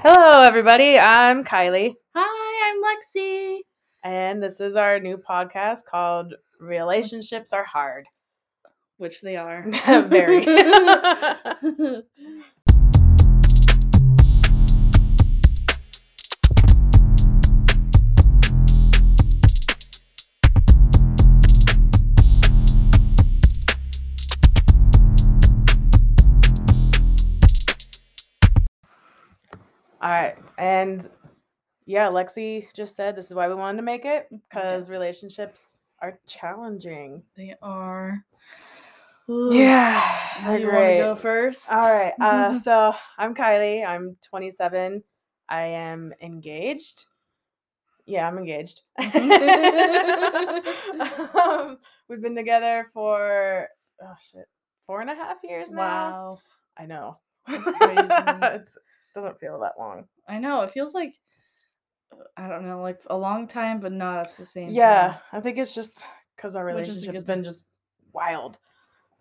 Hello, everybody. I'm Kylie, Hi, I'm Lexi. and this is our new podcast called Relationships Are Hard. Which they are. Very. All right. And yeah, Lexi just said this is why we wanted to make it because Yes. relationships are challenging. they are. Ooh. Yeah. Do you want to go first? All right. Uh, so I'm Kylie. I'm 27. I am engaged. Yeah, I'm engaged. um, we've been together for oh shit, four and a half years now. wow. I know. That's crazy. Doesn't feel that long. I know. It feels like, I don't know, like a long time, but not at the same Yeah, time. I think it's just because our Which is a relationship's been just wild.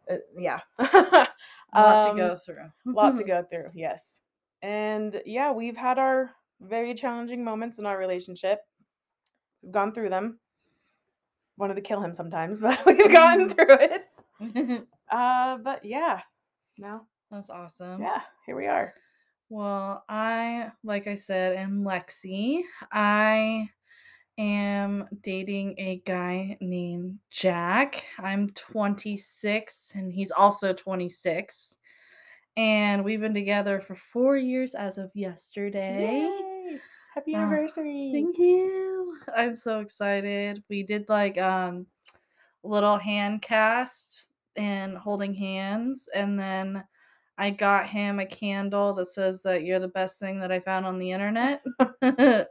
Uh, yeah. A lot Um, to go through. A lot to go through yes and yeah we've had our very challenging moments in our relationship we've gone through them wanted to kill him sometimes but we've gotten Mhm. through it uh but yeah now That's awesome. yeah here we are Well, I, like I said, am Lexi. I am dating a guy named Jack. I'm 26 and he's also 26. And we've been together for four years as of yesterday. Yay! happy Ah, anniversary Thank you. I'm so excited. We did like um little hand casts and holding hands and then I got him a candle that says that you're the best thing that I found on the internet. and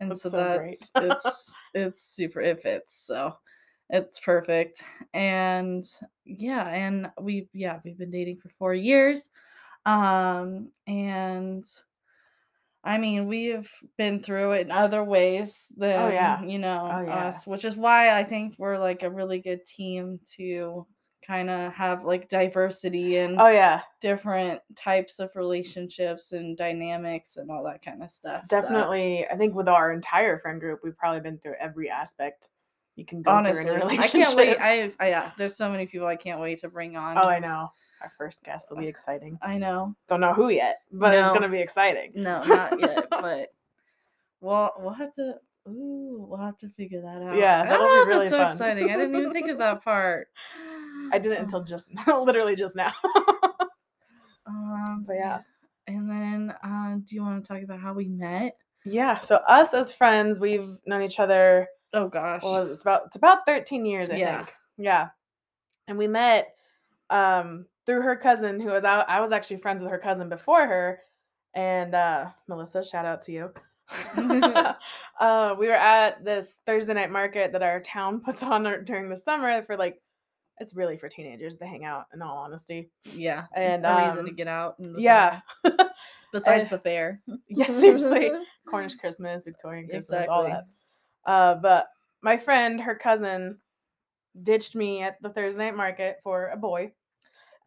That's so, so great. that's it's it's super it fits. So it's perfect. And yeah, and we yeah, we've been dating for 4 years. Um and I mean, we've been through it in other ways than, yeah. you know, Oh, yeah. us, which is why I think we're like a really good team to kind of have like diversity and oh yeah different types of relationships and dynamics and all that kind of stuff. that- definitely i think with our entire friend group we've probably been through every aspect you can go honestly, through in a I relationship i can't wait. I, I yeah, there's so many people I can't wait to bring on. oh i know our first guest will be uh, exciting I know. don't know who yet but it's gonna be exciting No, not yet, but we'll we'll have to. Ooh, we'll have to figure that out. Yeah, I that'll don't know be if really it's so fun. exciting. I didn't even think of that part. I didn't until just literally just now. Um, but yeah. And then, um, do you want to talk about how we met? Yeah. So us as friends, we've known each other. Oh gosh. Well, it's about it's about 13 years, I Yeah. think. Yeah. And we met um through her cousin who was out I was actually friends with her cousin before her. And uh Melissa, shout out to you. uh we were at this Thursday night market that our town puts on during the summer for like it's really for teenagers to hang out in all honesty. yeah. and, a reason to um, get out. Yeah. Besides uh, the fair. Yeah, seriously. Cornish Christmas, Victorian Christmas, all that. Uh, but my friend, her cousin, ditched me at the Thursday night market for a boy,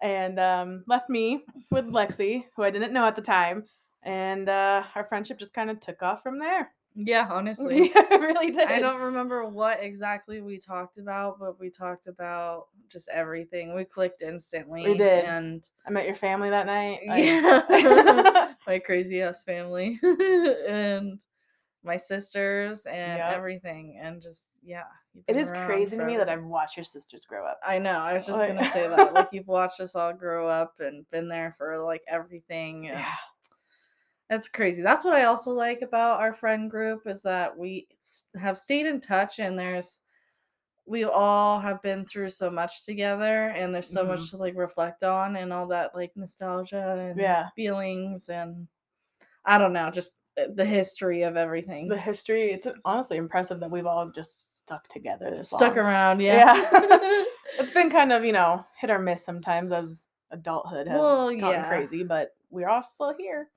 and um, left me with Lexi, who I didn't know at the time, and uh, our friendship just kind of took off from there. Yeah, honestly. Yeah, it really did. I don't remember what exactly we talked about, but we talked about just everything. We clicked instantly. did. And I met your family that night. I- yeah, my crazy ass family and my sisters and Yep. everything. And just, yeah. it is crazy to me that. I've watched your sisters grow up. I know. I was just Like- gonna say that. Like you've watched us all grow up and been there for like everything. Yeah. That's crazy. That's what I also like about our friend group is that we have stayed in touch and there's we all have been through so much together and there's so Mhm. much to like reflect on and all that like nostalgia and Yeah. feelings and I don't know, just uh, the history of everything. The history, it's honestly impressive that we've all just stuck together this Stuck long. around, yeah. it's been kind of you know hit or miss sometimes as adulthood has Well, gotten yeah. crazy but we're all still here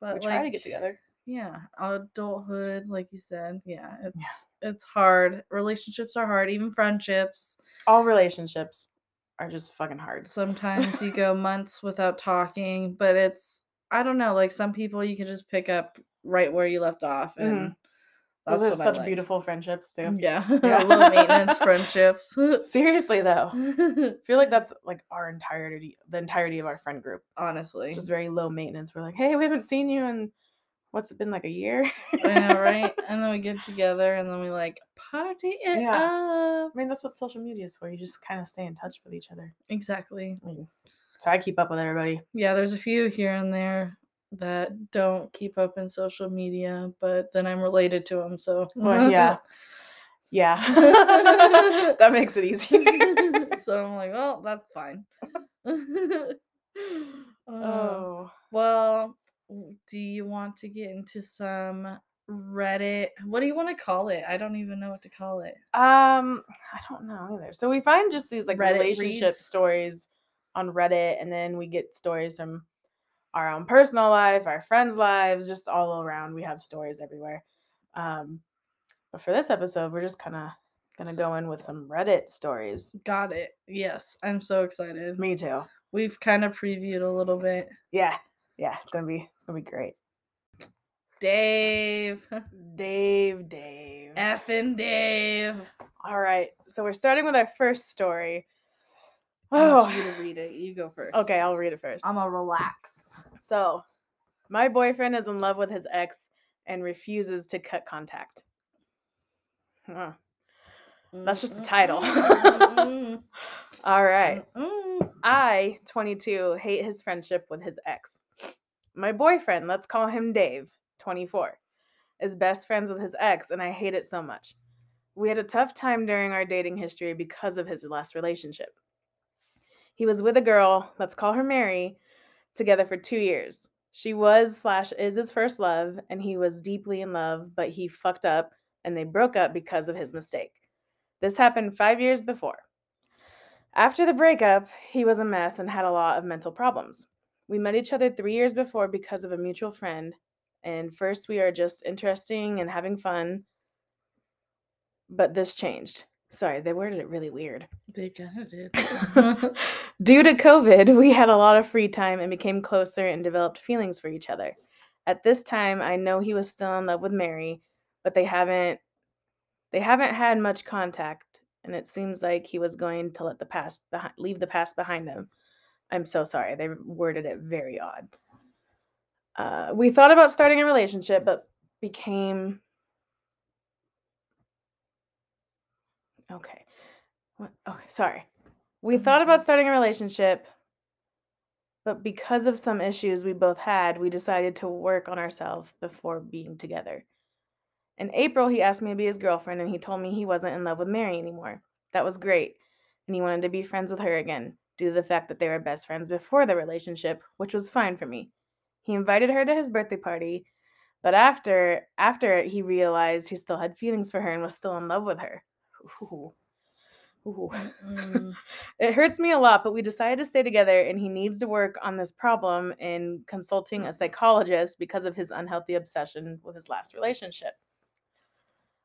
but we try to like, get together. Yeah adulthood like you said yeah it's it's hard. Relationships are hard even friendships. All relationships are just fucking hard. Sometimes you go months without talking but it's I don't know, like some people you can just pick up right where you left off, and Mhm. That's Those are such like. beautiful friendships too. Yeah, Yeah. low maintenance friendships. Seriously though, I feel like that's like our entirety, the entirety of our friend group. Honestly, Just very low maintenance. We're like, hey, we haven't seen you in what's it been like a year? I know, right? And then we get together, and then we like party it Yeah. up. I mean, that's what social media is for. You just kind of stay in touch with each other. Exactly. I mean, so I keep up with everybody. Yeah, there's a few here and there that don't keep up in social media, but then I'm related to them, so Well, yeah. Yeah. that makes it easier. so I'm like, well, that's fine. Uh, oh. well, do you want to get into some Reddit? What do you want to call it? I don't even know what to call it. Um, I don't know either. So we find just these like Reddit relationship reads. stories on Reddit, and then we get stories from our own personal life, our friends' lives, just all around. We have stories everywhere. Um, but for this episode, we're just kind of gonna go in with some Reddit stories. Got it. Yes, I'm so excited. Me too. We've kind of previewed a little bit. Yeah, yeah. It's gonna be it's gonna be great. Dave. Dave, Dave. Effing Dave. All right. So we're starting with our first story. I Oh, want you to read it. You go first. okay. I'll read it 1st I'm gonna relax. So, my boyfriend is in love with his ex and refuses to cut contact. Huh. That's just the title. All right. I, 22, hate his friendship with his ex. My boyfriend, let's call him Dave, 24, is best friends with his ex, and I hate it so much. We had a tough time during our dating history because of his last relationship. He was with a girl, let's call her Mary, together for two years. She was slash is his first love, and he was deeply in love, but he fucked up and they broke up because of his mistake. This happened five years before. After the breakup, he was a mess and had a lot of mental problems. We met each other three years before because of a mutual friend, and first we are just interesting and having fun. But this changed. Sorry, they worded it really weird. They kind of did. Due to COVID, we had a lot of free time and became closer and developed feelings for each other. At this time, I know he was still in love with Mary, but they haven't they haven't had much contact and it seems like he was going to let the past behind, leave the past behind him. I'm so sorry. They worded it very odd. Uh, we thought about starting a relationship, but became okay. What? Okay, sorry. We thought about mm-hmm. starting a relationship, but because of some issues we both had, we decided to work on ourselves before being together. In April, he asked me to be his girlfriend, and he told me he wasn't in love with Mary anymore. That was great, and he wanted to be friends with her again, due to the fact that they were best friends before the relationship, which was fine for me. He invited her to his birthday party, but after after it, he realized he still had feelings for her and was still in love with her. Ooh. Ooh. Mm, It hurts me a lot, but we decided to stay together, and he needs to work on this problem in consulting a psychologist because of his unhealthy obsession with his last relationship.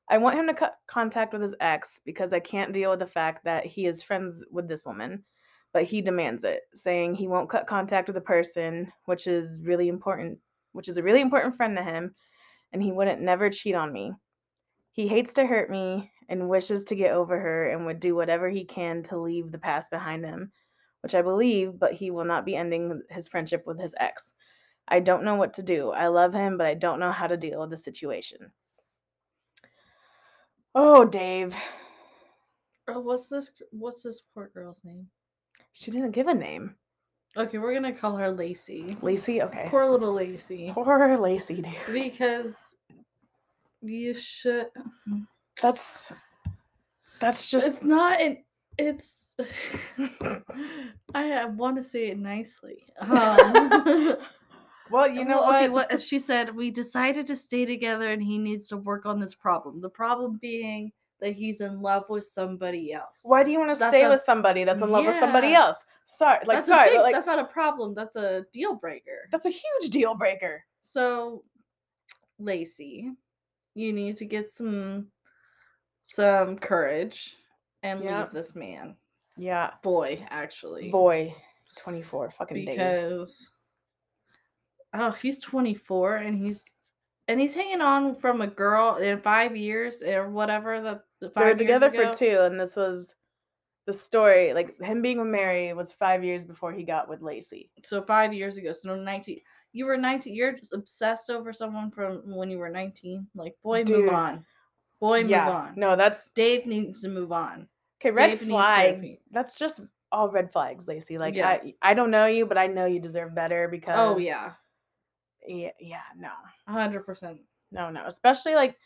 I want him to cut contact with his ex because I can't deal with the fact that he is friends with this woman, but he demands it, saying he won't cut contact with the person, which is really important, which is a really important friend to him, and he wouldn't never cheat on me. He hates to hurt me and wishes to get over her and would do whatever he can to leave the past behind him, which I believe, but he will not be ending his friendship with his ex. I don't know what to do. I love him, but I don't know how to deal with the situation. Oh, Dave. oh, what's this? What's this poor girl's name? She didn't give a name. Okay, we're gonna call her Lacey. Lacey? Okay. Poor little Lacey. Poor Lacey, dude. Because you should. That's that's just It's not an. It's. I want to say it nicely. Um, well, you know well, okay, what? what she said, we decided to stay together and he needs to work on this problem. The problem being that he's in love with somebody else. Why do you want to That's stay a- with somebody that's in love with somebody else? Sorry, like that's sorry, big, like that's not a problem. That's a deal breaker. that's a huge deal breaker. So, Lacey, you need to get some some courage and Yep. leave this man. Yeah, Boy, actually. boy, twenty four, fucking Dave. because Oh, he's 24 and he's and he's hanging on from a girl in five years or whatever. The, the They were five years together ago. for two, and this was the story. Like him being with Mary was five years before he got with Lacey. So five years ago. So 19. You were 19. You're just obsessed over someone from when you were 19. Like, boy, Dude. move on. Boy, move on. No, that's Dave needs to move on. okay. Red Dave flag. That's just all red flags, Lacey. Like Yeah. I, I don't know you, but I know you deserve better oh, because. Oh yeah, Yeah. Yeah. No. hundred percent. No. No. Especially like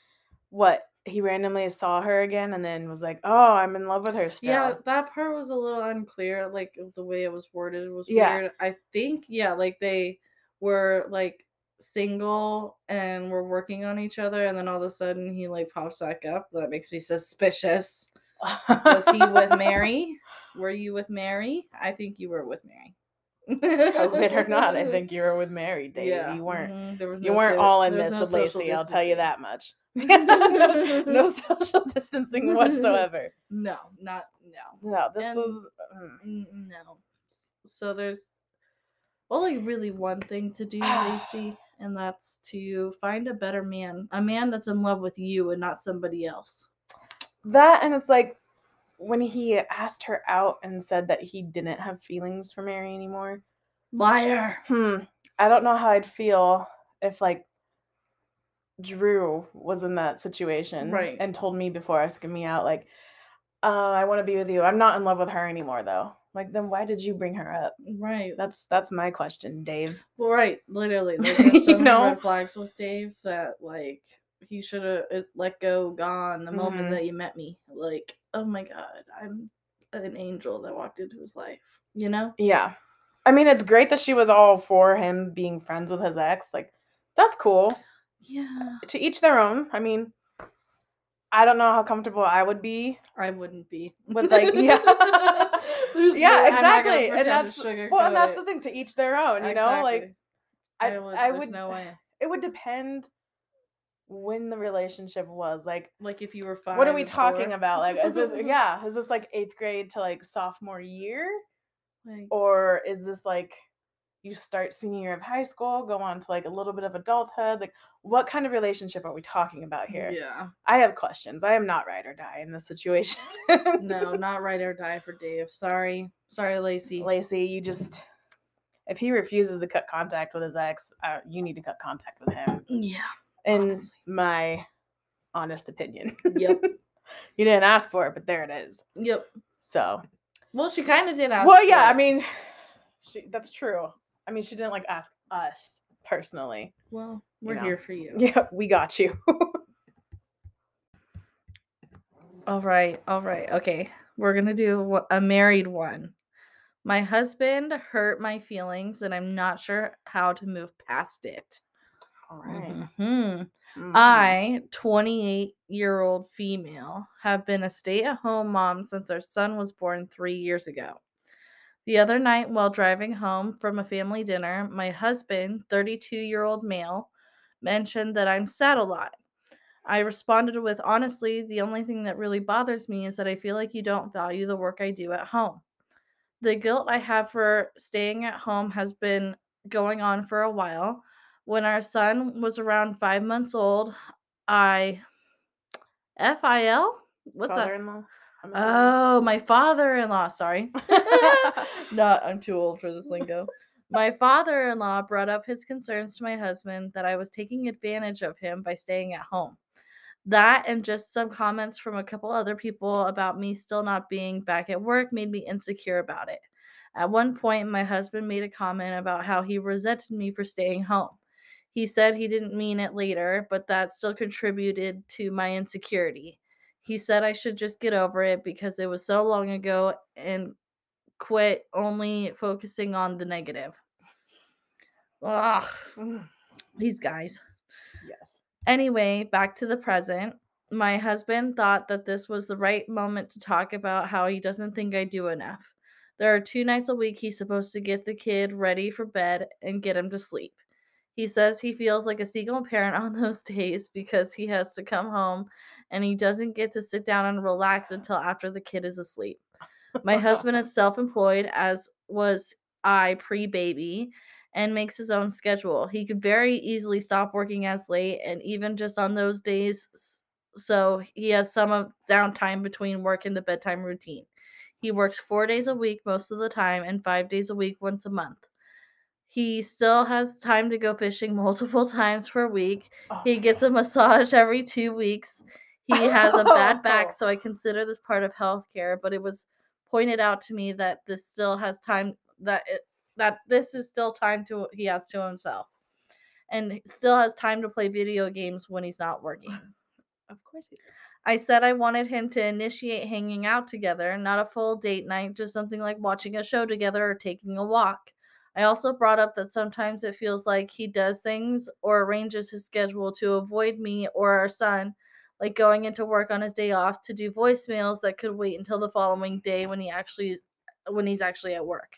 what he randomly saw her again and then was like, "Oh, I'm in love with her still." Yeah, that part was a little unclear. Like the way it was worded was Yeah. weird. I think yeah, like they were like single and we're working on each other, and then all of a sudden he like pops back up. That makes me suspicious. Was he with Mary? Were you with Mary? I think you were with Mary. COVID or not, I think you were with Mary, Dave. You weren't. mhm, There was You weren't so- all in this no with Lacey. I'll tell you that much. no, no social distancing whatsoever. No, not no. No, this And- was. Mm, No. So there's only really one thing to do, Lacey, and that's to find a better man. A man that's in love with you and not somebody else. that, and it's like when he asked her out and said that he didn't have feelings for Mary anymore. Liar. Hmm. I don't know how I'd feel if like Drew was in that situation Right. and told me before asking me out, like, uh, I want to be with you. I'm not in love with her anymore though. Like, then why did you bring her up? Right. That's that's my question, Dave. Well, right. Literally. Like, there's so You know? red flags with Dave that, like, he should have let go, gone the moment Mhm. that you met me. Like, oh my God, I'm an angel that walked into his life. You know? Yeah. I mean, it's great that she was all for him being friends with his ex. Like, that's cool. Yeah. To each their own. I mean, I don't know how comfortable I would be I wouldn't be. with like yeah. There's yeah, no- I'm not exactly. And that's well, and that's it. the thing. To each their own. You know, like I, I would. I would. no way. It would depend when the relationship was. Like, Like if you were five. what are we talking about? Like, is this yeah? Is this like eighth grade to like sophomore year, Like, or is this like you start senior year of high school, go on to like a little bit of adulthood? Like, what kind of relationship are we talking about here? Yeah. I have questions. I am not ride or die in this situation. No, not ride or die for Dave. Sorry. Sorry, Lacey. Lacey, you just if he refuses to cut contact with his ex, uh, you need to cut contact with him. Yeah. In Honestly. my honest opinion. Yep. you didn't ask for it, but there it is. Yep. So, Well, she kind of did ask. well, yeah. I mean, she, that's true. I mean, she didn't like ask us personally. Well, we're know. here for you. Yeah, we got you. All right. All right. Okay. We're going to do a married one. My husband hurt my feelings, and I'm not sure how to move past it. All right. Mhm. Mhm. I, 28 year old female, have been a stay at home mom since our son was born three years ago. The other night, while driving home from a family dinner, my husband, 32 year old male, mentioned that I'm sad a lot. I responded with, honestly, the only thing that really bothers me is that I feel like you don't value the work I do at home. The guilt I have for staying at home has been going on for a while. When our son was around five months old, I FIL? What's that? Father-in-law. Oh, my father in law. Sorry. Not, I'm too old for this lingo. My father in law brought up his concerns to my husband that I was taking advantage of him by staying at home. That and just some comments from a couple other people about me still not being back at work made me insecure about it. At one point, my husband made a comment about how he resented me for staying home. He said he didn't mean it later, but that still contributed to my insecurity. He said I should just get over it because it was so long ago and quit only focusing on the negative. Ugh, these guys. yes. Anyway, back to the present. My husband thought that this was the right moment to talk about how he doesn't think I do enough. There are two nights a week he's supposed to get the kid ready for bed and get him to sleep. He says he feels like a single parent on those days because he has to come home and he doesn't get to sit down and relax until after the kid is asleep. My husband is self employed, as was I pre baby, and makes his own schedule. He could very easily stop working as late and even just on those days so he has some of downtime between work and the bedtime routine. He works 4 days a week most of the time and 5 days a week once a month. He still has time to go fishing multiple times per week. Oh He gets oh. a massage every 2 weeks. He has a bad back, so I consider this part of healthcare, but it was pointed out to me that this still has time that it, that this is still time to he has to himself. And still has time to play video games when he's not working. Of course he does. I said I wanted him to initiate hanging out together, not a full date night, just something like watching a show together or taking a walk. I also brought up that sometimes it feels like he does things or arranges his schedule to avoid me or our son, like going into work on his day off to do voicemails that could wait until the following day when he actually when he's actually at work.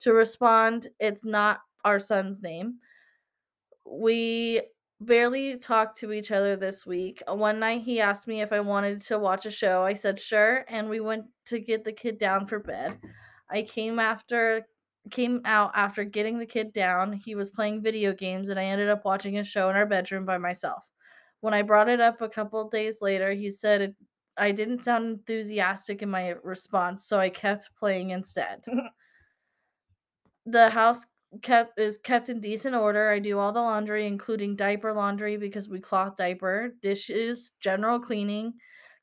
To respond, it's not our son's name. We barely talked to each other this week. One night he asked me if I wanted to watch a show. I said sure, and we went to get the kid down for bed. I came after came out after getting the kid down. He was playing video games and I ended up watching a show in our bedroom by myself. When I brought it up a couple days later, he said it, I didn't sound enthusiastic in my response, so I kept playing instead. the house kept is kept in decent order. I do all the laundry, including diaper laundry because we cloth diaper, dishes, general cleaning,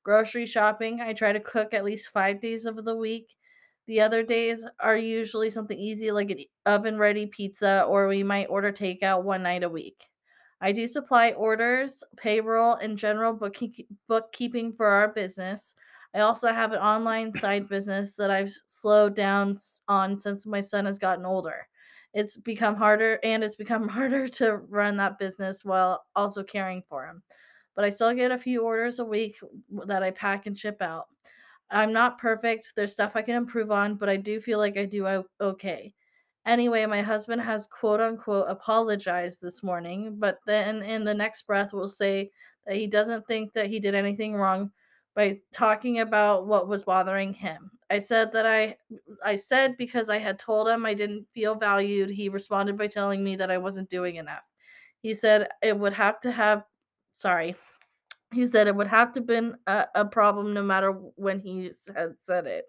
grocery shopping. I try to cook at least five days of the week. The other days are usually something easy like an oven ready pizza, or we might order takeout one night a week. I do supply orders, payroll, and general bookkeep- bookkeeping for our business. I also have an online side business that I've slowed down on since my son has gotten older. It's become harder and it's become harder to run that business while also caring for him. But I still get a few orders a week that I pack and ship out. I'm not perfect. There's stuff I can improve on, but I do feel like I do okay. Anyway, my husband has quote unquote apologized this morning, but then in the next breath will say that he doesn't think that he did anything wrong by talking about what was bothering him. I said that I I said because I had told him I didn't feel valued, he responded by telling me that I wasn't doing enough. He said it would have to have sorry. He said it would have to been a, a problem no matter when he had said it.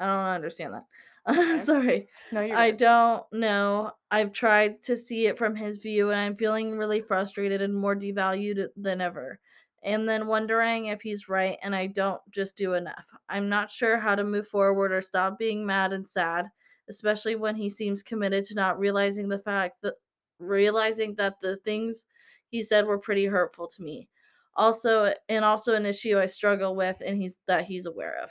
I don't understand that. Okay. sorry. No, you're I good. don't know. I've tried to see it from his view, and I'm feeling really frustrated and more devalued than ever. And then wondering if he's right and I don't just do enough. I'm not sure how to move forward or stop being mad and sad, especially when he seems committed to not realizing the fact that realizing that the things he said were pretty hurtful to me. Also, and also an issue I struggle with and he's that he's aware of.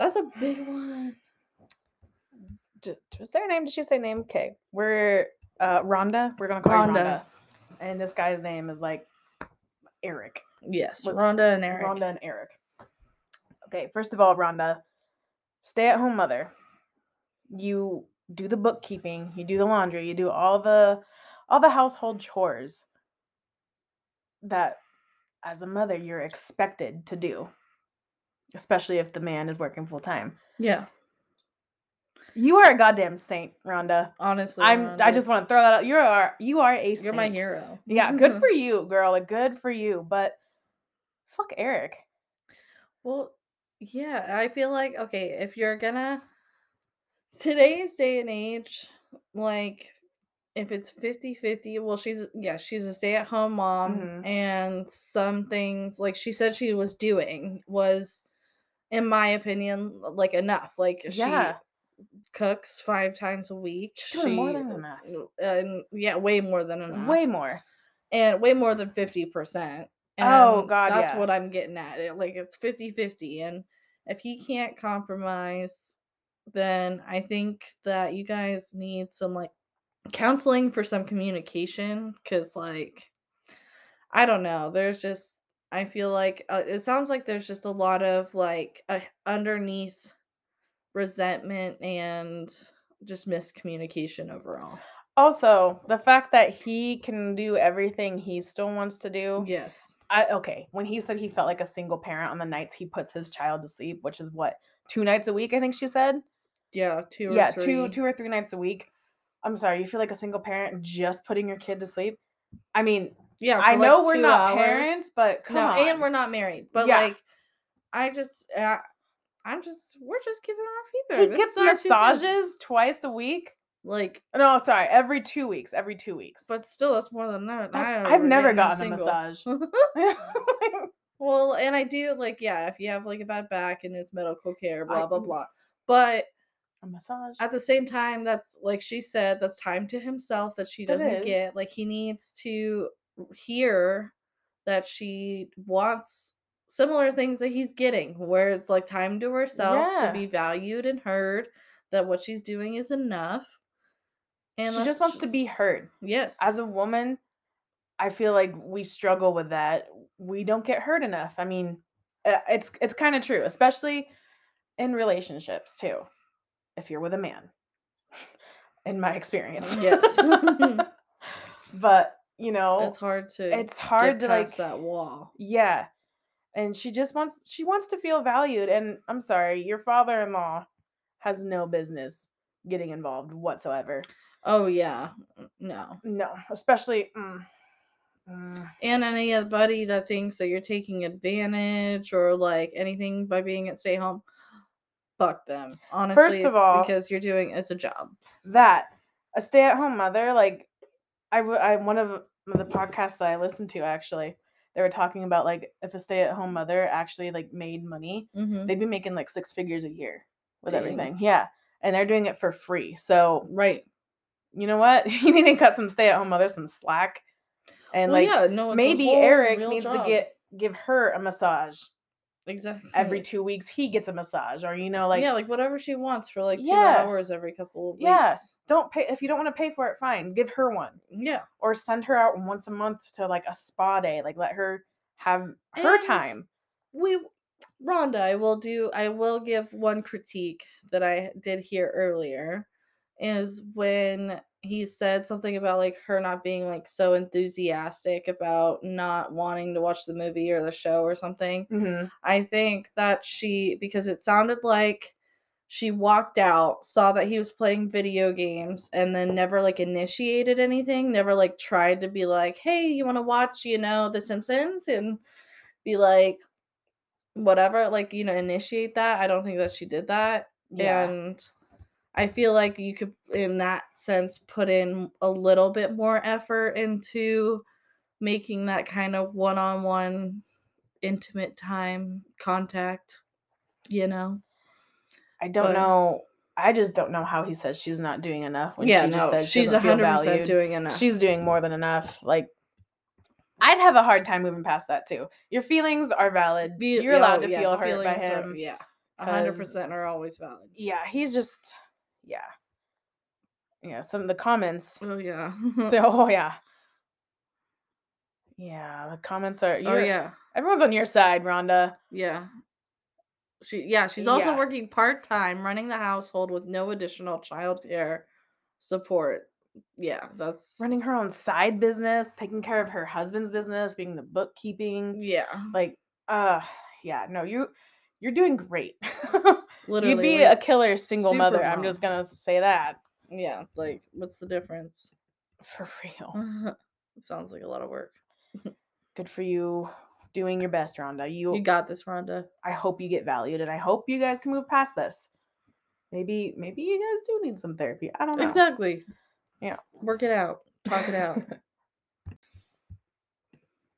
That's a big one. D- was there a name? Did she say name? Okay, we're uh, Rhonda. We're gonna call Rhonda. Rhonda, and this guy's name is like Eric. Yes, Let's- Rhonda and Eric. Rhonda and Eric. Okay, first of all, Rhonda, stay-at-home mother. You do the bookkeeping, you do the laundry, you do all the all the household chores that as a mother you're expected to do. Especially if the man is working full time. Yeah, You are a goddamn saint, Rhonda. honestly, I'm I just want to throw that out. You are you are a you're my hero. Yeah, good for you, girl. Like good for you. But fuck Eric. Well, yeah, I feel like okay, if you're gonna today's day and age, like if it's 50-50, well she's yeah, she's a stay-at-home mom Mhm. and some things like she said she was doing was in my opinion like enough. Like Yeah. she cooks 5 times a week. She's doing more she- than enough. And yeah, way more than enough. Way more. and way more than 50%. Oh, God, That's yeah. what I'm getting at. It, like it's 50 50. And if he mm. can't compromise, then I think that you guys need some like counseling for some communication. Cause, like, I don't know. There's just, I feel like uh, it sounds like there's just a lot of like uh, underneath resentment and just miscommunication overall. Also, the fact that he can do everything he still wants to do. Yes. I okay, when he said he felt like a single parent on the nights he puts his child to sleep, which is what, two nights a week, I think she said? Yeah. Two or yeah, three. two two or three nights a week. I'm sorry, you feel like a single parent just putting your kid to sleep? I mean, Yeah, I like, know we're not hours. parents, but come no, on. and we're not married. But Yeah. like, I just, uh, I'm just, we're just giving our he feedback. This gets is our two cents. massages twice a week. Like, No, sorry, every two weeks. Every two weeks. but still, that's more than that. I I've never gotten a massage. well, and I do like, yeah, if you have like a bad back and it's medical care, blah I- blah blah. But a massage. at the same time, that's like she said, that's time to himself that she doesn't get. Like he needs to hear that she wants similar things that he's getting, where it's like time to herself Yeah. to be valued and heard, that what she's doing is enough. And she just wants to be heard. yes. As a woman, I feel like we struggle with that. We don't get heard enough. I mean, uh, it's it's kind of true, especially in relationships too. If you're with a man, in my experience. Yes. but you know, it's hard to it's hard to like that wall. yeah and she just wants she wants to feel valued and i'm sorry your father-in-law has no business getting involved whatsoever Oh yeah. No. no especially mm, mm, And anybody that thinks that you're taking advantage or like anything by being at stay home, fuck them. Honestly. first of all- because you're doing it's a job. that a stay-at-home mother like i w- i one of the podcasts that i listened to actually they were talking about like if a stay-at-home mother actually like made money Mm-hmm. they'd be making like six figures a year with Dang. everything yeah and they're doing it for free so Right. you know what? You need to cut some stay at home mothers some slack. And well, like yeah, no, maybe Eric needs to get give her a massage exactly every two weeks. He gets a massage, or you know, like yeah, like whatever she wants for like two Yeah. hours every couple of weeks. Yeah. don't pay if you don't want to pay for it. Fine, give her one, Yeah. or send her out once a month to like a spa day. Like let her have her And time. we Rhonda, I will do I will give one critique that I did hear earlier is when he said something about like her not being like so enthusiastic about not wanting to watch the movie or the show or something. hmm I think that she because it sounded like she walked out, saw that he was playing video games, and then never like initiated anything, never like tried to be like, hey, you want to watch, you know, The Simpsons? And be like, whatever, like, you know, initiate that. I don't think that she did that. Yeah, And I feel like you could, in that sense, put in a little bit more effort into making that kind of one on one intimate time contact, you know? I don't but- know. I just don't know how he says she's not doing enough when yeah, she just no, says she's doesn't 100% doing enough. She's doing more than enough. Like, I'd have a hard time moving past that too. Your feelings are valid. Be- You're allowed oh, to yeah, feel hurt by feelings are- him. yeah, 'cause- 100% are always valid. Yeah, he's just, yeah, yeah. Some of the comments. Oh, yeah. So, oh yeah, yeah. The comments are. oh, yeah. Everyone's on your side, Rhonda. Yeah. She yeah, she's also Yeah. working part-time running the household with no additional childcare support. Yeah, that's Running her own side business, taking care of her husband's business, being the bookkeeping. yeah. Like, uh, yeah. No, you, you're doing great. Literally You'd be like, a killer single mother. super I'm just gonna say that yeah, like what's the difference? for real. Sounds like a lot of work. Good for you, doing your best, Rhonda. You, You got this, Rhonda. I hope you get valued, and I hope you guys can move past this. Maybe, maybe you guys do need some therapy. I don't know. Exactly. Yeah. Work it out. Talk it out.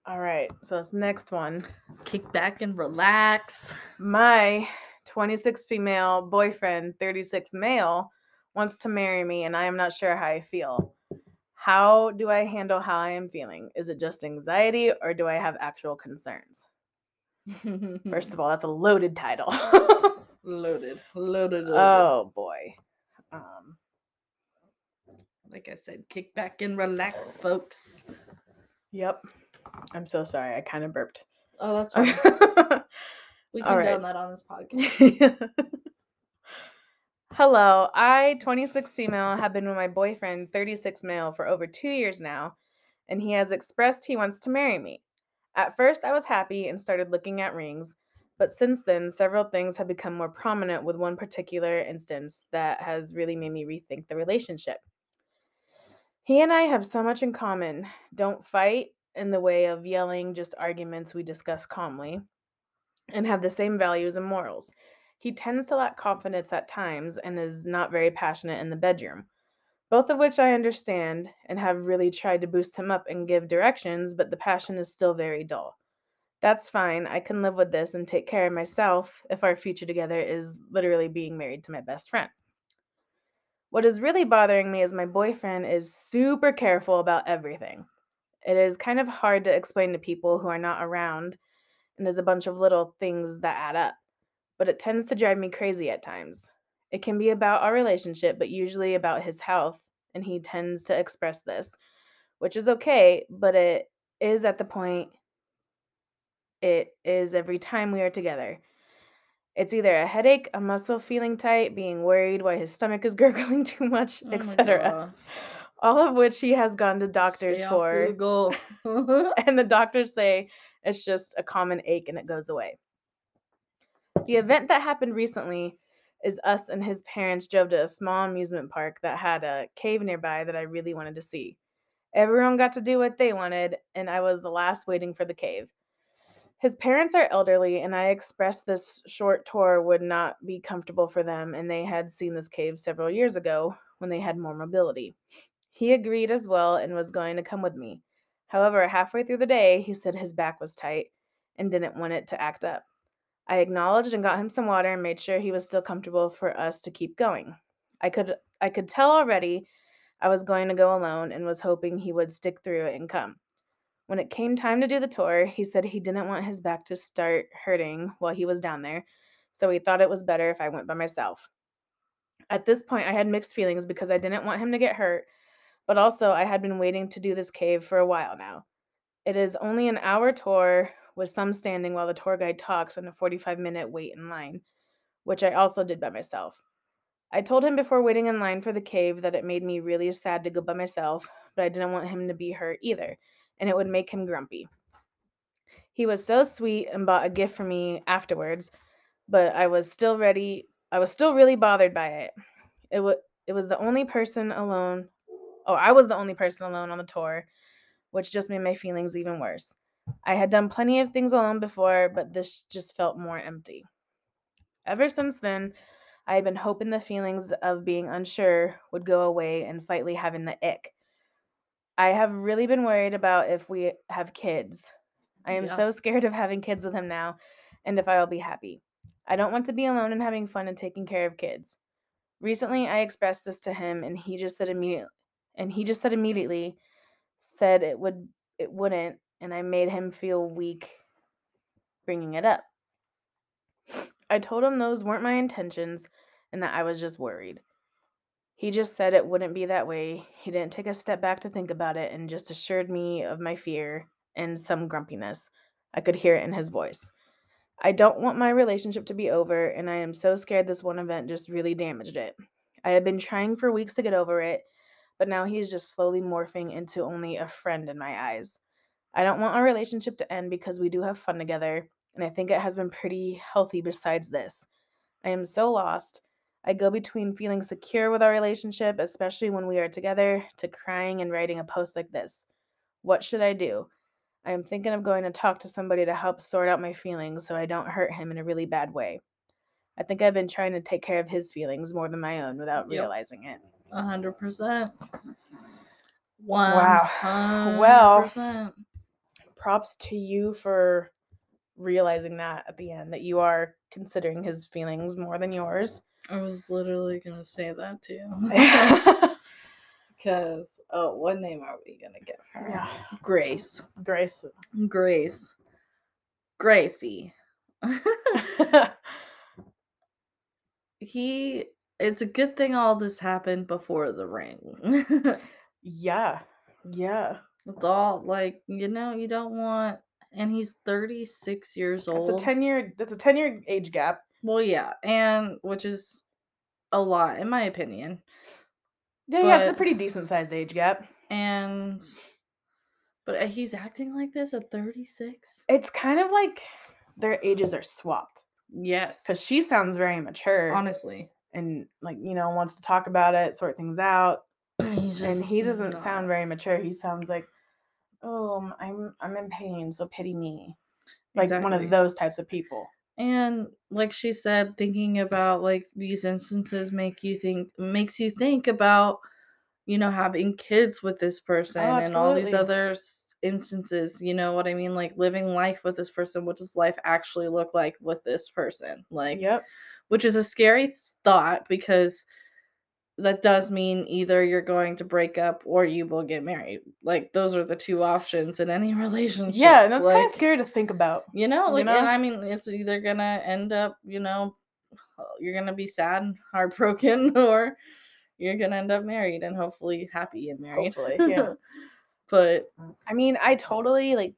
All right. So this next one, Kick back and relax. my 26 female boyfriend, 36 male, wants to marry me, and I am not sure how I feel. How do I handle how I am feeling? Is it just anxiety, or do I have actual concerns? First of all, that's a loaded title. loaded. Loaded. Loaded. oh boy. Um, Like I said, kick back and relax, folks. yep. I'm so sorry. I kind of burped. Oh, that's fine. We All can right. down that on this podcast. Hello, I, 26 female, have been with my boyfriend, 36 male, for over two years now, and he has expressed he wants to marry me. At first, I was happy and started looking at rings, but since then, several things have become more prominent with one particular instance that has really made me rethink the relationship. He and I have so much in common. Don't fight in the way of yelling, just arguments we discuss calmly, and have the same values and morals. He tends to lack confidence at times and is not very passionate in the bedroom. Both of which I understand and have really tried to boost him up and give directions, but the passion is still very dull. That's fine. I can live with this and take care of myself if our future together is literally being married to my best friend. What is really bothering me is my boyfriend is super careful about everything. It is kind of hard to explain to people who are not around, and there's a bunch of little things that add up, but it tends to drive me crazy at times. It can be about our relationship, but usually about his health, and he tends to express this, which is okay, but it is at the point it is every time we are together. It's either a headache, a muscle feeling tight, being worried why his stomach is gurgling too much, Oh etc. All of which he has gone to doctors Stay for, and the doctors say it's just a common ache and it goes away. The event that happened recently is us and his parents drove to a small amusement park that had a cave nearby that I really wanted to see. Everyone got to do what they wanted, and I was the last waiting for the cave. His parents are elderly, and I expressed this short tour would not be comfortable for them, and they had seen this cave several years ago when they had more mobility. He agreed as well and was going to come with me. However, halfway through the day, he said his back was tight and didn't want it to act up. I acknowledged and got him some water and made sure he was still comfortable for us to keep going. I could I could tell already I was going to go alone and was hoping he would stick through it and come. When it came time to do the tour, he said he didn't want his back to start hurting while he was down there, so he thought it was better if I went by myself. At this point, I had mixed feelings because I didn't want him to get hurt, but also I had been waiting to do this cave for a while now. It is only an hour tour with some standing while the tour guide talks and a 45 minute wait in line, which I also did by myself. I told him before waiting in line for the cave that it made me really sad to go by myself, but I didn't want him to be hurt either, and it would make him grumpy. He was so sweet and bought a gift for me afterwards, but I was still ready. I was still really bothered by it. It was it was the only person alone. Oh, I was the only person alone on the tour, which just made my feelings even worse. I had done plenty of things alone before, but this just felt more empty. Ever since then, I had been hoping the feelings of being unsure would go away and slightly having the ick. I have really been worried about if we have kids. I am Yeah. so scared of having kids with him now and if I will be happy. I don't want to be alone and having fun and taking care of kids. Recently, I expressed this to him and he just said immediately and he just said immediately said it would it wouldn't and I made him feel weak bringing it up. I told him those weren't my intentions and that I was just worried. He just said it wouldn't be that way. He didn't take a step back to think about it and just assured me of my fear and some grumpiness. I could hear it in his voice. I don't want my relationship to be over, and I am so scared this one event just really damaged it. I have been trying for weeks to get over it, but now he's just slowly morphing into only a friend in my eyes. I don't want our relationship to end because we do have fun together, and I think it has been pretty healthy besides this. I am so lost. I go between feeling secure with our relationship, especially when we are together, to crying and writing a post like this. What should I do? I am thinking of going to talk to somebody to help sort out my feelings so I don't hurt him in a really bad way. I think I've been trying to take care of his feelings more than my own without Yep. realizing it. A hundred percent. Wow. Well- Props to you for realizing that at the end, that you are considering his feelings more than yours. I was literally gonna say that too. Because oh, what name are we gonna give her? Yeah. Grace. Grace. Grace. Gracie. he. It's a good thing all this happened before the ring. yeah. Yeah. It's all like you know you don't want, and he's thirty six years old. That's a 10 year that's a 10 year age gap. Well, yeah, and which is a lot in my opinion. Yeah, yeah, it's a pretty decent sized age gap. And but uh, he's acting like this at 36? It's kind of like their ages are swapped Yes. because she sounds very mature honestly, and like you know wants to talk about it, sort things out. he's and he doesn't not- sound very mature. He sounds like, "Oh, I'm I'm in pain, so pity me." Like one of those types of people. And like she said, thinking about like these instances make you think makes you think about you know having kids with this person and all these other instances. You know what I mean? Like living life with this person. What does life actually look like with this person? Like, Yep. Which is a scary thought because that does mean either you're going to break up or you will get married. Like those are the two options in any relationship. Yeah, and that's kind of scary to think about. You know, you like know? and I mean it's either gonna end up, you know, you're gonna be sad and heartbroken or you're gonna end up married and hopefully happy and married. Hopefully, yeah. but mm, I mean, I totally like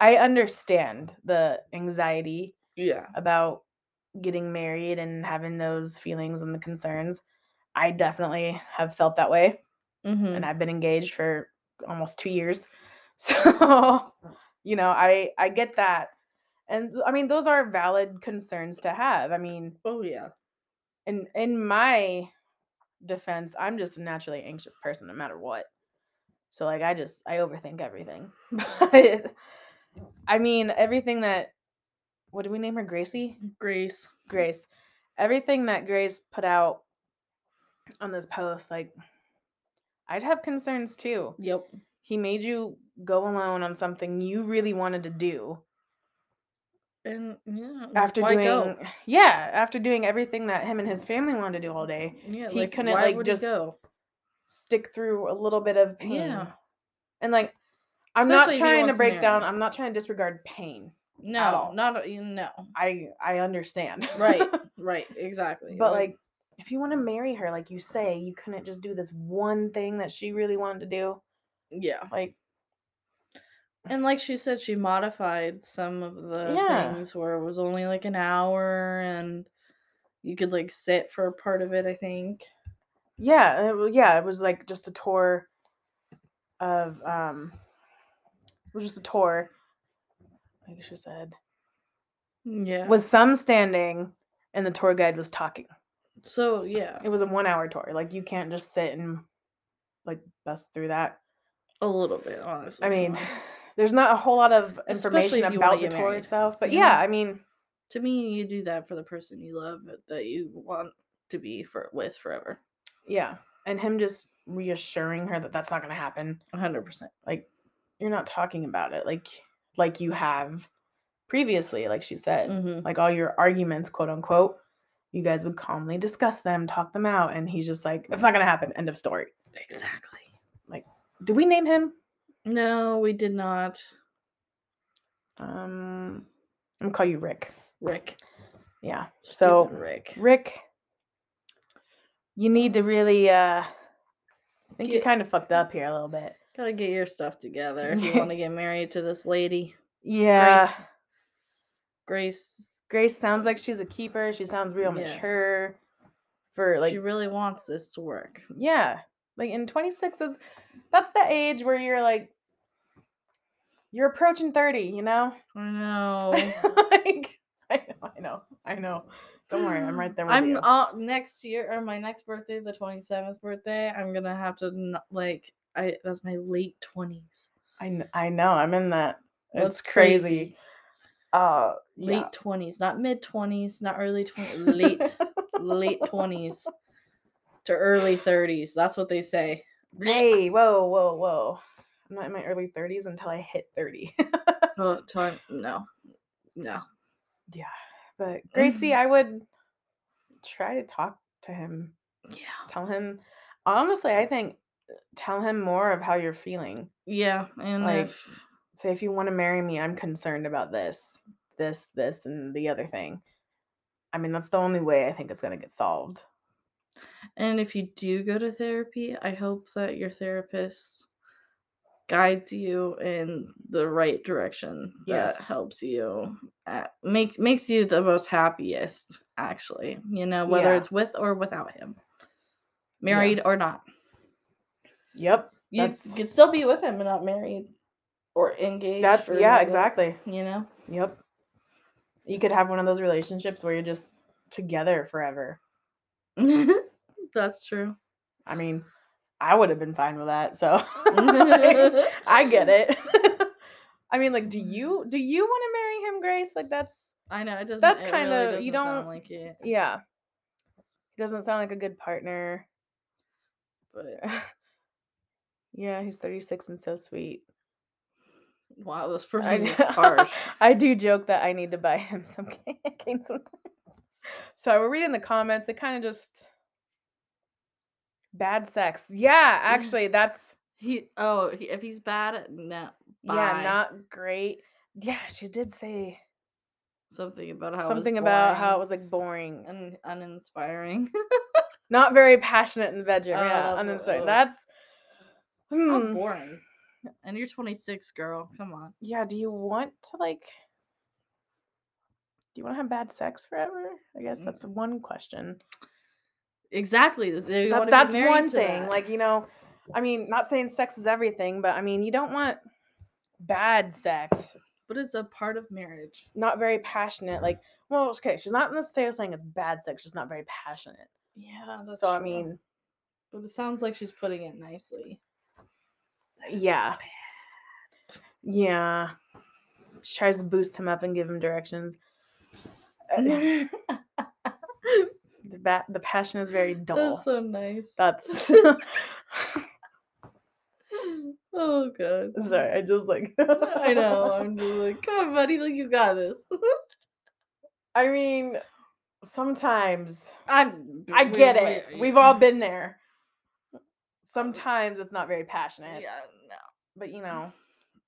I understand the anxiety yeah. about getting married and having those feelings and the concerns. I definitely have felt that way hmm and I've been engaged for almost 2 years. So, you know, I I get that. And I mean, those are valid concerns to have. I mean, Oh yeah. in in my defense, I'm just a naturally anxious person no matter what. So like I just I overthink everything. But I mean everything that what do we name her Gracie? Grace. Grace. Everything that Grace put out on this post like I'd have concerns too. Yep. He made you go alone on something you really wanted to do And yeah. after doing go? yeah, after doing everything that him and his family wanted to do all day. Yeah, he like couldn't, like, just go? stick through a little bit of pain. Yeah. And like I'm not Especially he trying to break down. I'm not trying to disregard pain. No, not no. I I understand. Right. right. Exactly. but like if you want to marry her like you say, you couldn't just do this one thing that she really wanted to do. yeah. Like And like she said, she modified some of the Yeah. things where it was only like an hour and you could like sit for a part of it, I think. yeah, it, yeah, it was like just a tour of um it was just a tour like she said Yeah. with some standing and the tour guide was talking. so yeah. It was a 1 hour tour. Like you can't just sit and like bust through that. A little bit, honestly. I mean, there's not a whole lot of information if you wanna about the tour married, itself, but you yeah. I mean, to me, you do that for the person you love uh, that you want to be for with forever. yeah, and him just reassuring her that that's not going to happen. A hundred percent. Like you're not talking about it like like you have previously, like she said. Mhm. Like all your arguments, quote unquote, you guys would calmly discuss them, talk them out, and he's just like, it's not going to happen. End of story. Exactly. Like, do we name him? No, we did not. Um, I'm gonna call you Rick. Rick. Yeah. So Rick. Rick, you need to really uh I think you Get- kind of fucked up here a little bit. Gotta get your stuff together if you want to get married to this lady. Yeah. Grace. Grace. Grace sounds like she's a keeper. She sounds real Yes. mature for like she really wants this to work. yeah. Like in 26 is that's the age where you're like you're approaching 30, you know? I know. like I know, I know. I know. Don't worry, I'm right there with I'm you. uh, next year or my next birthday, the 27th birthday. I'm gonna have to like I that's my late 20s. I I know. I'm in that. That's It's crazy. Uh Late yeah. 20s, not mid 20s, not early 20s, late late 20s to early 30s. That's what they say. Hey, whoa, whoa, whoa. I'm not in my early 30s until I hit 30. Oh, time no, no. yeah. But Gracie, I would try to talk to him. Yeah, Tell him honestly, I think tell him more of how you're feeling. yeah, and Like, if Say if you want to marry me, I'm concerned about this, this, this, and the other thing. I mean, that's the only way I think it's gonna get solved. and if you do go to therapy, I hope that your therapist guides you in the right direction that Yes. helps you at, make makes you the most happiest actually you know whether Yeah. it's with or without him married or not Yep. you That's- could still be with him and not married or engaged That or yeah, whatever, exactly. you know Yep. You could have one of those relationships where you're just together forever. that's true I mean, I would have been fine with that. So like, I get it. I mean, like, do you do you want to marry him, Grace? Like, that's I know it doesn't. That's it kinda- really you doesn't sound don't- like it, yeah. He doesn't sound like a good partner. but yeah, he's 36 and so sweet. wow, this I, person is harsh. I do joke that I need to buy him some cane sometimes. So we're reading the comments. They kind of just bad sex. Yeah, mm. actually, that's He oh, he, if he's bad, no. Bye. yeah, not great. Yeah, she did say something about how it was something about how it was like boring, and uninspiring. not very passionate in the bedroom. Oh, yeah, that's what- uninspired. That's How hmm. boring. And you're 26, girl. Come on. Yeah, do you want to like? Do you want to have bad sex forever? I guess Mm. that's one question. Exactly. That- that's one thing. that. Like, you know, I mean, not saying sex is everything, but I mean, you don't want bad sex, but it's a part of marriage. not very passionate. Like, well, okay, she's not necessarily saying it's bad sex, She's not very passionate. Yeah, that's so, I mean, but it sounds like she's putting it nicely. Yeah. Yeah. She tries to boost him up and give him directions. The, ba- the passion is very dull. That's so nice. That's oh god. sorry. I just like I know. I'm just like, come on, buddy, like you got this. I mean, sometimes I'm. I get it. We've all been there. Sometimes it's not very passionate, Yeah, no. but you mm. know,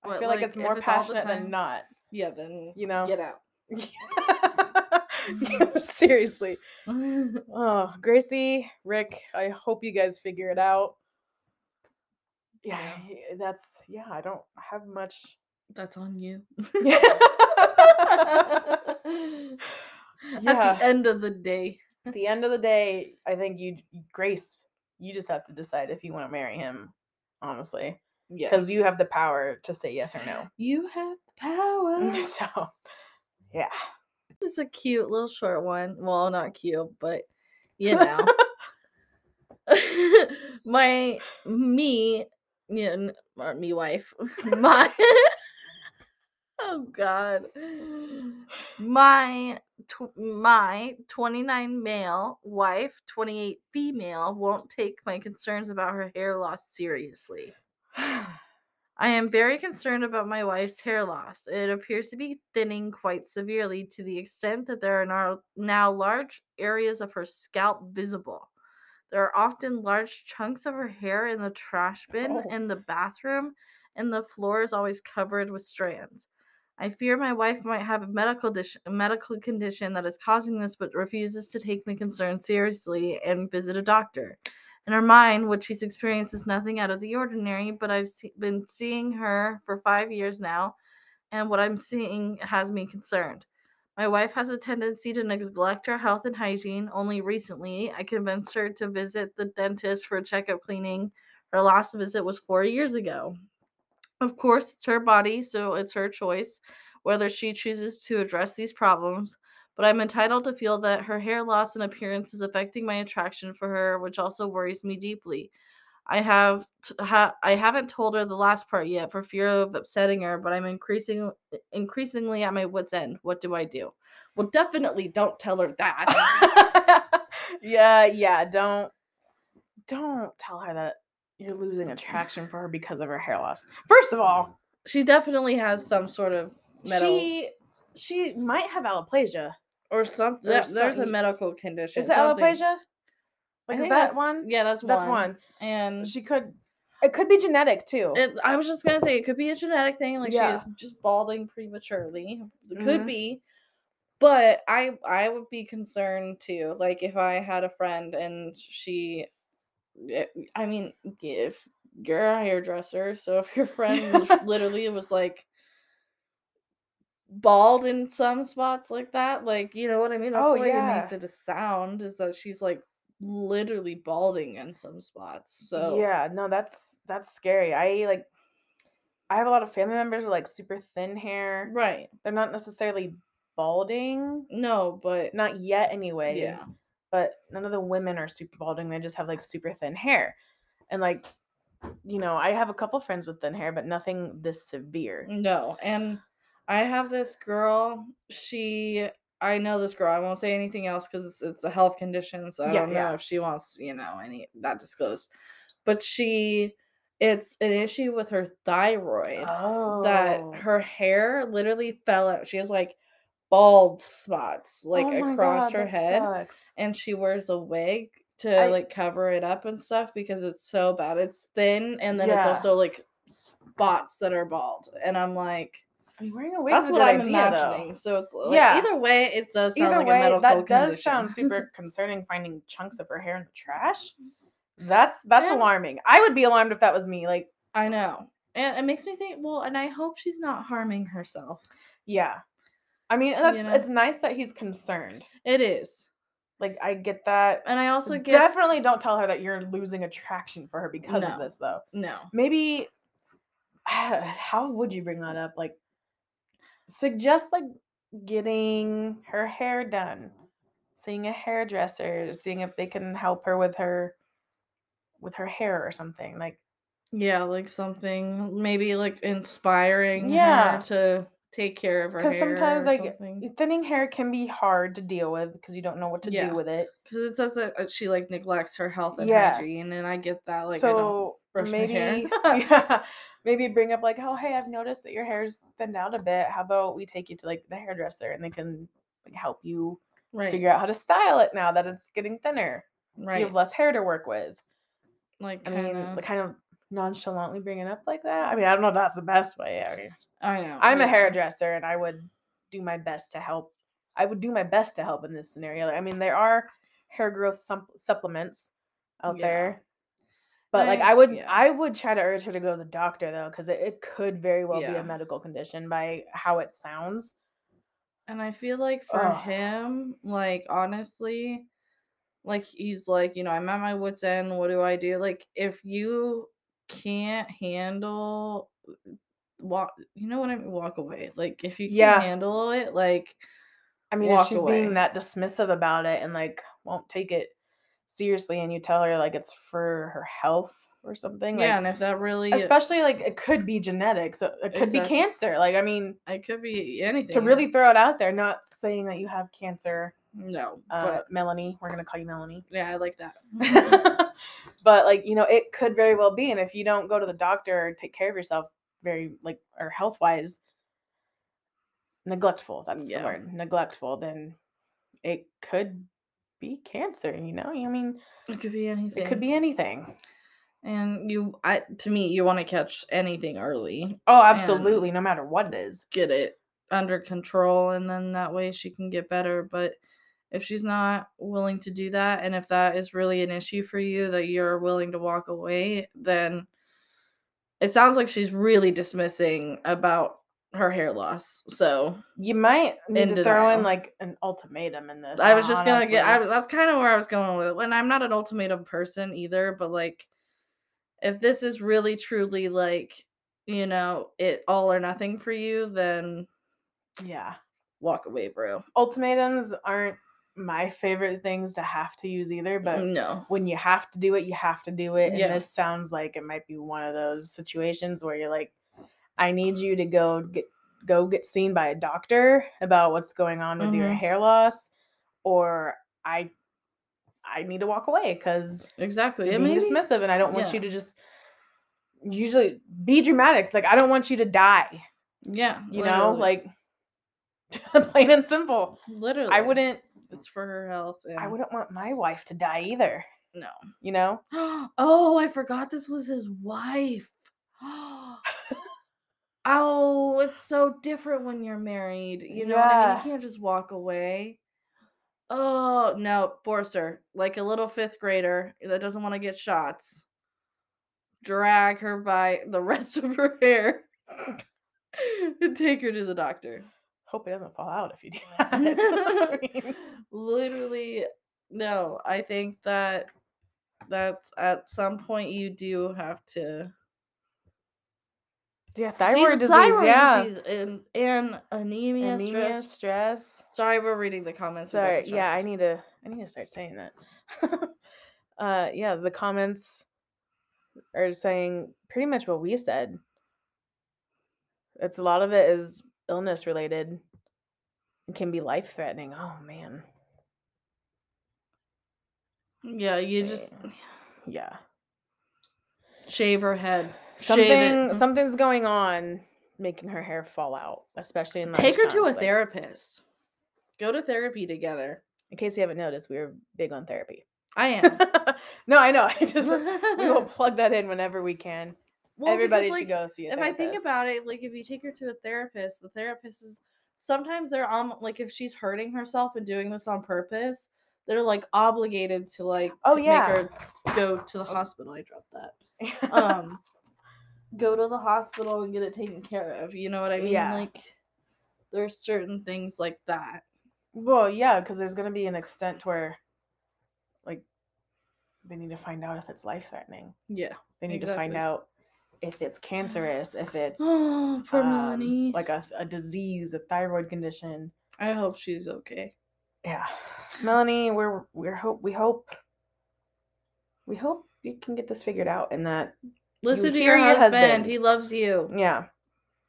I feel like, like, it's more it's passionate than not. Yeah, then You know, get out. Seriously. Oh, Gracie, Rick, I hope you guys figure it out. Yeah, Yeah. that's yeah. I don't have much. That's on you. Yeah. At the end of the day. At the end of the day, I think you, Grace, you just have to decide if you want to marry him. Honestly, Yeah. because you have the power to say yes or no. you have the power. So, yeah. This is a cute little short one. Well, not cute, but you know. my me, you uh, know, me wife. My Oh god. My tw- my 29 male wife, 28 female won't take my concerns about her hair loss seriously. I am very concerned about my wife's hair loss. It appears to be thinning quite severely to the extent that there are now, large areas of her scalp visible. There are often large chunks of her hair in the trash bin Oh. in the bathroom, and the floor is always covered with strands. I fear my wife might have a medical dis- medical condition that is causing this, but refuses to take my concerns seriously and visit a doctor. In her mind, what she's experienced is nothing out of the ordinary, but I've se- been seeing her for five years now, and what I'm seeing has me concerned. My wife has a tendency to neglect her health and hygiene. Only recently, I convinced her to visit the dentist for a checkup cleaning. Her last visit was four years ago. Of course, it's her body, so it's her choice whether she chooses to address these problems but I'm entitled to feel that her hair loss and appearance is affecting my attraction for her, which also worries me deeply. I have t- ha- I haven't told her the last part yet for fear of upsetting her, but I'm increasing increasingly at my wits end. What do I do? Well, definitely don't tell her that. yeah, yeah. Don't don't tell her that you're losing attraction for her because of her hair loss. First of all, she definitely has some sort of metal she she might have alopecia. or something. or There, there's a something. medical condition. Is it something- alopecia? Like is think that that's- one? Yeah, that's That's one. one. And She could. It could be genetic too. It, I was just gonna say it could be a genetic thing, like Yeah. she is just balding prematurely. It could Mhm. be, but I I would be concerned too. Like if I had a friend and she, Eh, I mean, if you're a hairdresser, so if your friend lit- literally was like bald in some spots like that, like you know what I mean. That's Oh, the way it makes it a sound is that she's like literally balding in some spots. So yeah, no, that's that's scary. I like. I have a lot of family members with like super thin hair. right. They're not necessarily balding, No, but not yet, anyways. Yeah. But none of the women are super balding. They just have like super thin hair, And like, you know, I have a couple friends with thin hair, but nothing this severe. No, and I have this girl. She, I know this girl. I won't say anything else because it's, it's a health condition, so I Yeah, don't know yeah. if she wants, you know, any that disclosed. But she, it's an issue with her thyroid Oh. that her hair literally fell out. She has like bald spots like Oh across God, her head, sucks. and she wears a wig to I- like cover it up and stuff because it's so bad. It's thin, and then it's also like spots that are bald, and I'm like. I mean, wearing a wig That's what I'm idea, imagining. though. So it's like Yeah. either way, it does sound Either like way, a medical that does condition. sound super concerning. Finding chunks of her hair in the trash. That's that's And- alarming. I would be alarmed if that was me. Like, I know, and it makes me think. Well, and I hope she's not harming herself. yeah. I mean, that's know? it's nice that he's concerned. It is, Like, I get that. and I also get Definitely don't tell her that you're losing attraction for her because No. of this, though. no. Maybe, how would you bring that up? Like, suggest like getting her hair done, seeing a hairdresser, seeing if they can help her with her with her hair or something. Like, Yeah, like something maybe like inspiring Yeah. her to take care of her hair. because sometimes like something. thinning hair can be hard to deal with because you don't know what to Yeah. do with it. because it says that uh, she like neglects her health and Yeah. hygiene, and I get that. Like I don't so brush my hair. maybe yeah, maybe bring up like, oh hey, I've noticed that your hair's thinned out a bit. How about we take you to like the hairdresser and they can like help you right, figure out how to style it now that it's getting thinner. right. You have less hair to work with. like I kind mean, of. like, kind of nonchalantly bring it up like that. I mean, I don't know if that's the best way. I mean, I know. I'm a yeah. hairdresser and I would do my best to help. I would do my best to help in this scenario. I mean, there are hair growth sup- supplements out Yeah. there. But like I- I would yeah. I would try to urge her to go to the doctor though cuz it, it could very well be a medical condition by how it sounds. And I feel like for him, like honestly, like he's like, you know, I'm at my wits end. What do I do? Like if you can't handle walk you know what I mean? Walk away. Like if you can't Yeah. handle it, like I mean, Walk if she's away. being that dismissive about it and like won't take it seriously and you tell her like it's for her health or something yeah, like and if that really especially like it could be genetic so it could be cancer like i mean it could be anything. to really throw it out there not saying that you have cancer no, uh, but melanie we're gonna call you melanie yeah, I like that. but like you know it could very well be and if you don't go to the doctor or take care of yourself very like or health wise neglectful that's Yeah. the word neglectful then it could be cancer you know i mean it could be anything. it could be anything and you I to me, you want to catch anything early. oh absolutely no matter what it is get it under control and then that way she can get better but if she's not willing to do that and if that is really an issue for you that you're willing to walk away then it sounds like she's really dismissing about her hair loss so you might need In to throw in like an ultimatum in this i was just gonna get I, that's kind of where i was going with it and i'm not an ultimatum person either but like if this is really truly like you know it all or nothing for you then yeah. walk away bro. Ultimatums aren't my favorite things to have to use either but no when you have to do it, you have to do it. And Yeah. this sounds like it might be one of those situations where you're like, I need you to go get go get seen by a doctor about what's going on with your Mhm. hair loss, or I I need to walk away because exactly it being dismissive and I don't want yeah. you to just usually be dramatic. It's like I don't want you to die. Yeah, You know, like plain and simple. literally, I wouldn't It's for her health. And... I wouldn't want my wife to die either. No. You know? oh, I forgot this was his wife. oh, it's so different when you're married. You know what I mean? You can't just walk away. Oh no, force her like a little fifth grader that doesn't want to get shots. Drag her by the rest of her hair and take her to the doctor. Hope it doesn't fall out if you do that. I mean, literally no i think that that's at some point you do have to yeah, thyroid disease. thyroid yeah, disease and and anemia, anemia, stress. stress. sorry we're reading the comments Sorry, yeah, I need to. I need to start saying that. uh, yeah, the comments are saying pretty much what we said. It's a lot of it is illness related and can be life threatening. Oh man. Yeah, you just Yeah. shave her head. Something it. something's going on making her hair fall out, especially in Take her to a like- therapist. Go to therapy together. In case you haven't noticed, we are big on therapy. I am. no, I know. I just we will plug that in whenever we can. Well, Everybody because, should like, go see if I think about it, like if you take her to a therapist, the therapist is sometimes they're on like if she's hurting herself and doing this on purpose, they're like obligated to like Oh, to yeah. make her go to the hospital. I dropped that. Um go to the hospital and get it taken care of. You know what I mean? Yeah. Like there's certain things like that. well, yeah, because there's gonna be an extent where, like, they need to find out if it's life threatening. Yeah. They need to find out if it's cancerous, if it's Oh, poor um, Melanie. like a, a disease, a thyroid condition. I hope she's okay. Yeah, Melanie, we're we're hope we hope we hope you can get this figured out and that Listen to hear your your husband. husband. He loves you. yeah.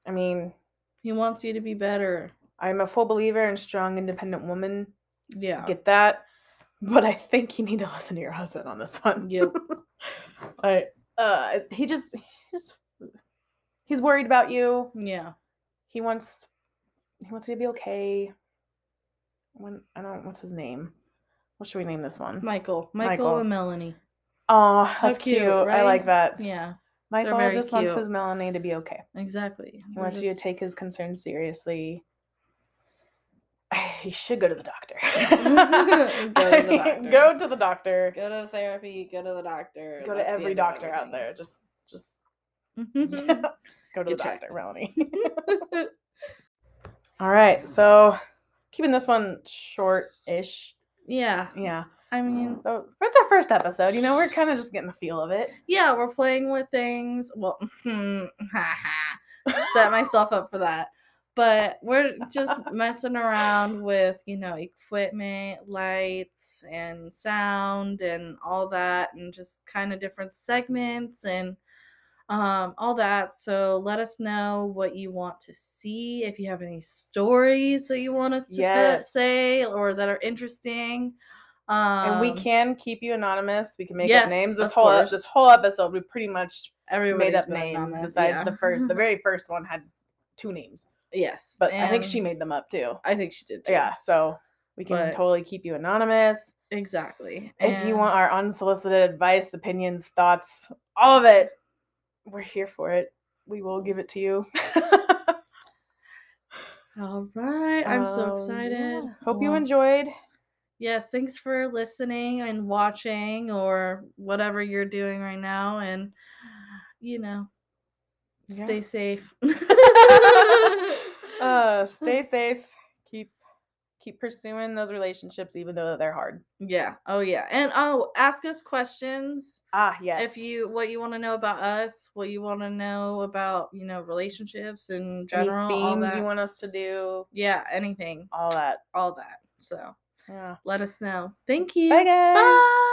I mean, He wants you to be better. I'm a full believer in strong, independent woman. Yeah. Get that, but I think you need to listen to your husband on this one. Yep. I uh, he just he just he's worried about you. Yeah. He wants he wants you to be okay. When I don't what's his name? What should we name this one? Michael. Michael, Michael. and Melanie. Oh, that's cute, cute. I like that. Yeah, Michael just wants his Melanie to be okay. exactly. He wants you to take his concerns seriously. He should go to the doctor. Go to the doctor. Go to the doctor. go to therapy. Go to the doctor. Go to that's every doctor out there. Just, just everything. Mm-hmm. go to Get the doctor, checked. Melanie. All right, so keeping this one short-ish. yeah, Yeah, I mean, so that's our first episode. You know, we're kind of just getting the feel of it. yeah, we're playing with things. Well, set myself up for that. But we're just messing around with, you know, equipment, lights, and sound, and all that, and just kind of different segments and um, all that. So let us know what you want to see. If you have any stories that you want us to Yes. say or that are interesting. Um, and we can keep you anonymous. We can make yes, up names. This whole course. this whole episode, we pretty much everybody's made up names. anonymous, Besides yeah. the first, the very first one had two names, yes, but I think she made them up too. I think she did too. Yeah, so we can But- totally keep you anonymous. exactly. If you want our unsolicited advice, opinions, thoughts, all of it, we're here for it. We will give it to you. All right. I'm so Um, excited. yeah. Hope you enjoyed. Yes, thanks for listening and watching or whatever you're doing right now. And, you know, Yeah. stay safe. uh, stay safe. Keep keep pursuing those relationships, even though they're hard. yeah. Oh, yeah. And oh, ask us questions. Ah, yes. If you, what you want to know about us, what you want to know about, you know, relationships in Any general, all that. you want us to do, yeah, anything, all that. all that. So Yeah. let us know. Thank you. Bye, guys. Bye.